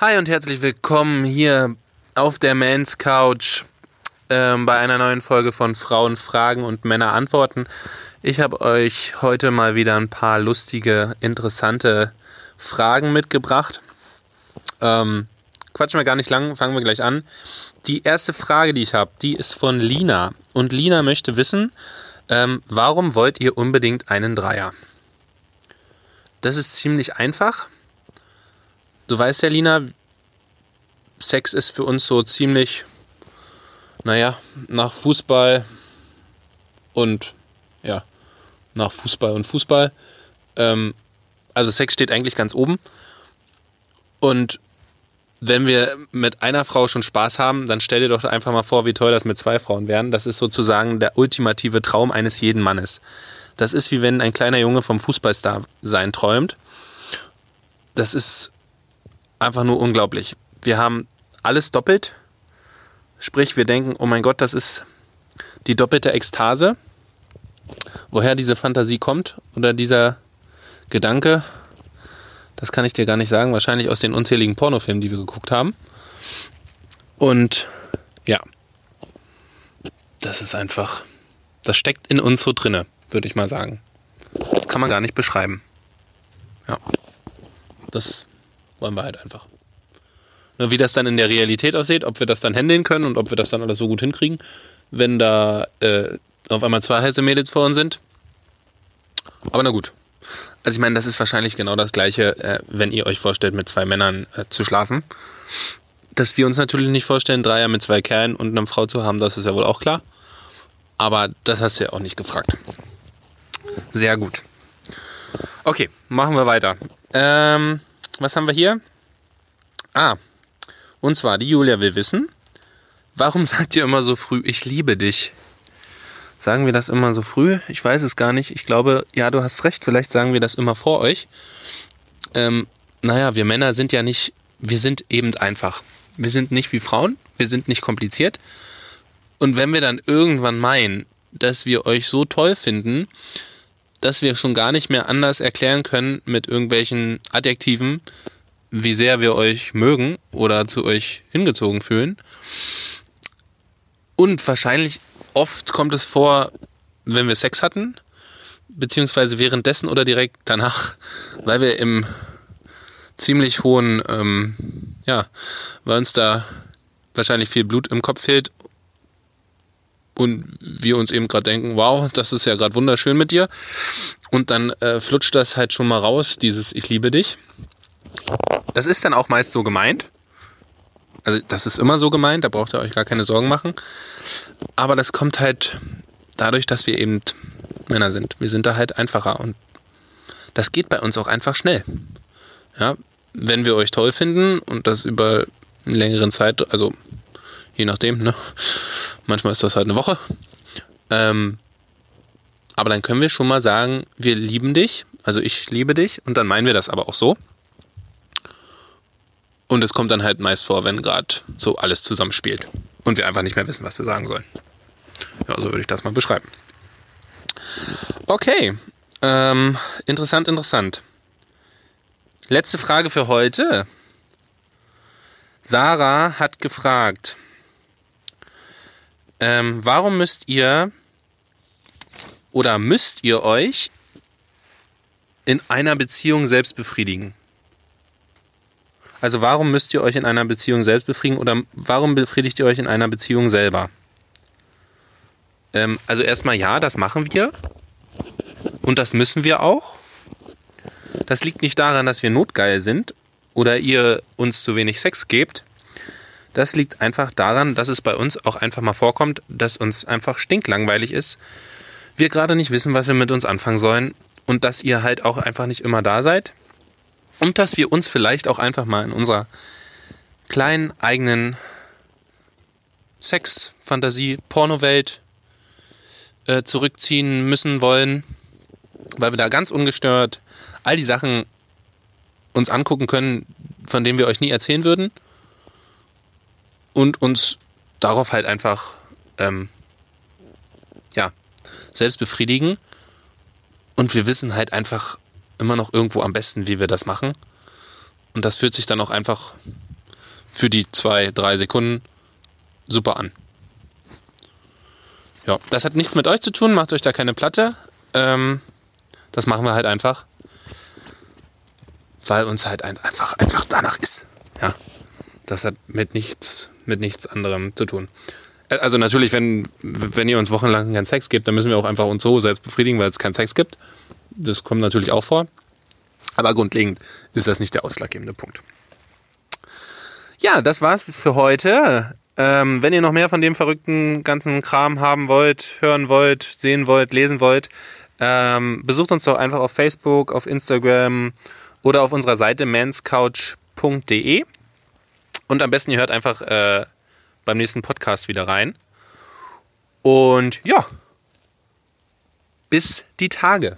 Hi und herzlich willkommen hier auf der Mans Couch ähm, bei einer neuen Folge von Frauen Fragen und Männer Antworten. Ich habe euch heute mal wieder ein paar lustige, interessante Fragen mitgebracht. Ähm, quatschen wir gar nicht lang, fangen wir gleich an. Die erste Frage, die ich habe, die ist von Lina. Und Lina möchte wissen, ähm, warum wollt ihr unbedingt einen Dreier? Das ist ziemlich einfach. Du weißt ja, Lina, Sex ist für uns so ziemlich, naja, nach Fußball und ja, nach Fußball und Fußball. Ähm, also Sex steht eigentlich ganz oben. Und wenn wir mit einer Frau schon Spaß haben, dann stell dir doch einfach mal vor, wie toll das mit zwei Frauen wären. Das ist sozusagen der ultimative Traum eines jeden Mannes. Das ist wie wenn ein kleiner Junge vom Fußballstar sein träumt. Das ist einfach nur unglaublich. Wir haben alles doppelt. Sprich, wir denken, oh mein Gott, das ist die doppelte Ekstase. Woher diese Fantasie kommt oder dieser Gedanke, das kann ich dir gar nicht sagen. Wahrscheinlich aus den unzähligen Pornofilmen, die wir geguckt haben. Und ja, das ist einfach, das steckt in uns so drinne, würde ich mal sagen. Das kann man gar nicht beschreiben. Ja, das wollen wir halt einfach. Wie das dann in der Realität aussieht, ob wir das dann handeln können und ob wir das dann alles so gut hinkriegen, wenn da äh, auf einmal zwei heiße Mädels vor uns sind. Aber na gut. Also ich meine, das ist wahrscheinlich genau das Gleiche, äh, wenn ihr euch vorstellt, mit zwei Männern äh, zu schlafen. Dass wir uns natürlich nicht vorstellen, Dreier mit zwei Kerlen und einer Frau zu haben, das ist ja wohl auch klar. Aber das hast du ja auch nicht gefragt. Sehr gut. Okay, machen wir weiter. Ähm, was haben wir hier? Ah, und zwar, die Julia will wissen, warum sagt ihr immer so früh, ich liebe dich? Sagen wir das immer so früh? Ich weiß es gar nicht. Ich glaube, ja, du hast recht, vielleicht sagen wir das immer vor euch. Ähm, naja, wir Männer sind ja nicht, wir sind eben einfach. Wir sind nicht wie Frauen, wir sind nicht kompliziert. Und wenn wir dann irgendwann meinen, dass wir euch so toll finden, dass wir schon gar nicht mehr anders erklären können mit irgendwelchen Adjektiven, wie sehr wir euch mögen oder zu euch hingezogen fühlen. Und wahrscheinlich oft kommt es vor, wenn wir Sex hatten, beziehungsweise währenddessen oder direkt danach, weil wir im ziemlich hohen, ähm, ja, weil uns da wahrscheinlich viel Blut im Kopf fehlt und wir uns eben gerade denken, wow, das ist ja gerade wunderschön mit dir. Und dann äh, flutscht das halt schon mal raus, dieses Ich liebe dich. Das ist dann auch meist so gemeint. Also das ist immer so gemeint, da braucht ihr euch gar keine Sorgen machen. Aber das kommt halt dadurch, dass wir eben Männer sind. Wir sind da halt einfacher und das geht bei uns auch einfach schnell. Ja, wenn wir euch toll finden und das über einen längeren Zeit, also je nachdem, ne? Manchmal ist das halt eine Woche. Ähm, aber dann können wir schon mal sagen, wir lieben dich, also ich liebe dich und dann meinen wir das aber auch so. Und es kommt dann halt meist vor, wenn gerade so alles zusammenspielt und wir einfach nicht mehr wissen, was wir sagen sollen. Ja, so würde ich das mal beschreiben. Okay, ähm, interessant, interessant. Letzte Frage für heute. Sarah hat gefragt, ähm, warum müsst ihr oder müsst ihr euch in einer Beziehung selbst befriedigen? Also warum müsst ihr euch in einer Beziehung selbst befriedigen oder warum befriedigt ihr euch in einer Beziehung selber? Ähm, also erstmal ja, das machen wir. Und das müssen wir auch. Das liegt nicht daran, dass wir notgeil sind oder ihr uns zu wenig Sex gebt. Das liegt einfach daran, dass es bei uns auch einfach mal vorkommt, dass uns einfach stinklangweilig ist. Wir gerade nicht wissen, was wir mit uns anfangen sollen und dass ihr halt auch einfach nicht immer da seid. Und dass wir uns vielleicht auch einfach mal in unserer kleinen eigenen Sex, Fantasie, Pornowelt äh, zurückziehen müssen wollen, weil wir da ganz ungestört all die Sachen uns angucken können, von denen wir euch nie erzählen würden und uns darauf halt einfach ähm, ja selbst befriedigen und wir wissen halt einfach immer noch irgendwo am besten, wie wir das machen. Und das fühlt sich dann auch einfach für die zwei, drei Sekunden super an. Ja, das hat nichts mit euch zu tun, macht euch da keine Platte. Ähm, das machen wir halt einfach. Weil uns halt einfach, einfach danach ist. Das hat mit nichts, mit nichts anderem zu tun. Also natürlich, wenn, wenn ihr uns wochenlang keinen Sex gibt, dann müssen wir auch einfach uns so selbst befriedigen, weil es keinen Sex gibt. Das kommt natürlich auch vor. Aber grundlegend ist das nicht der ausschlaggebende Punkt. Ja, das war's für heute. Ähm, wenn ihr noch mehr von dem verrückten ganzen Kram haben wollt, hören wollt, sehen wollt, lesen wollt, ähm, besucht uns doch einfach auf Facebook, auf Instagram oder auf unserer Seite manscouch.de. Und am besten ihr hört einfach äh, beim nächsten Podcast wieder rein. Und ja, bis die Tage.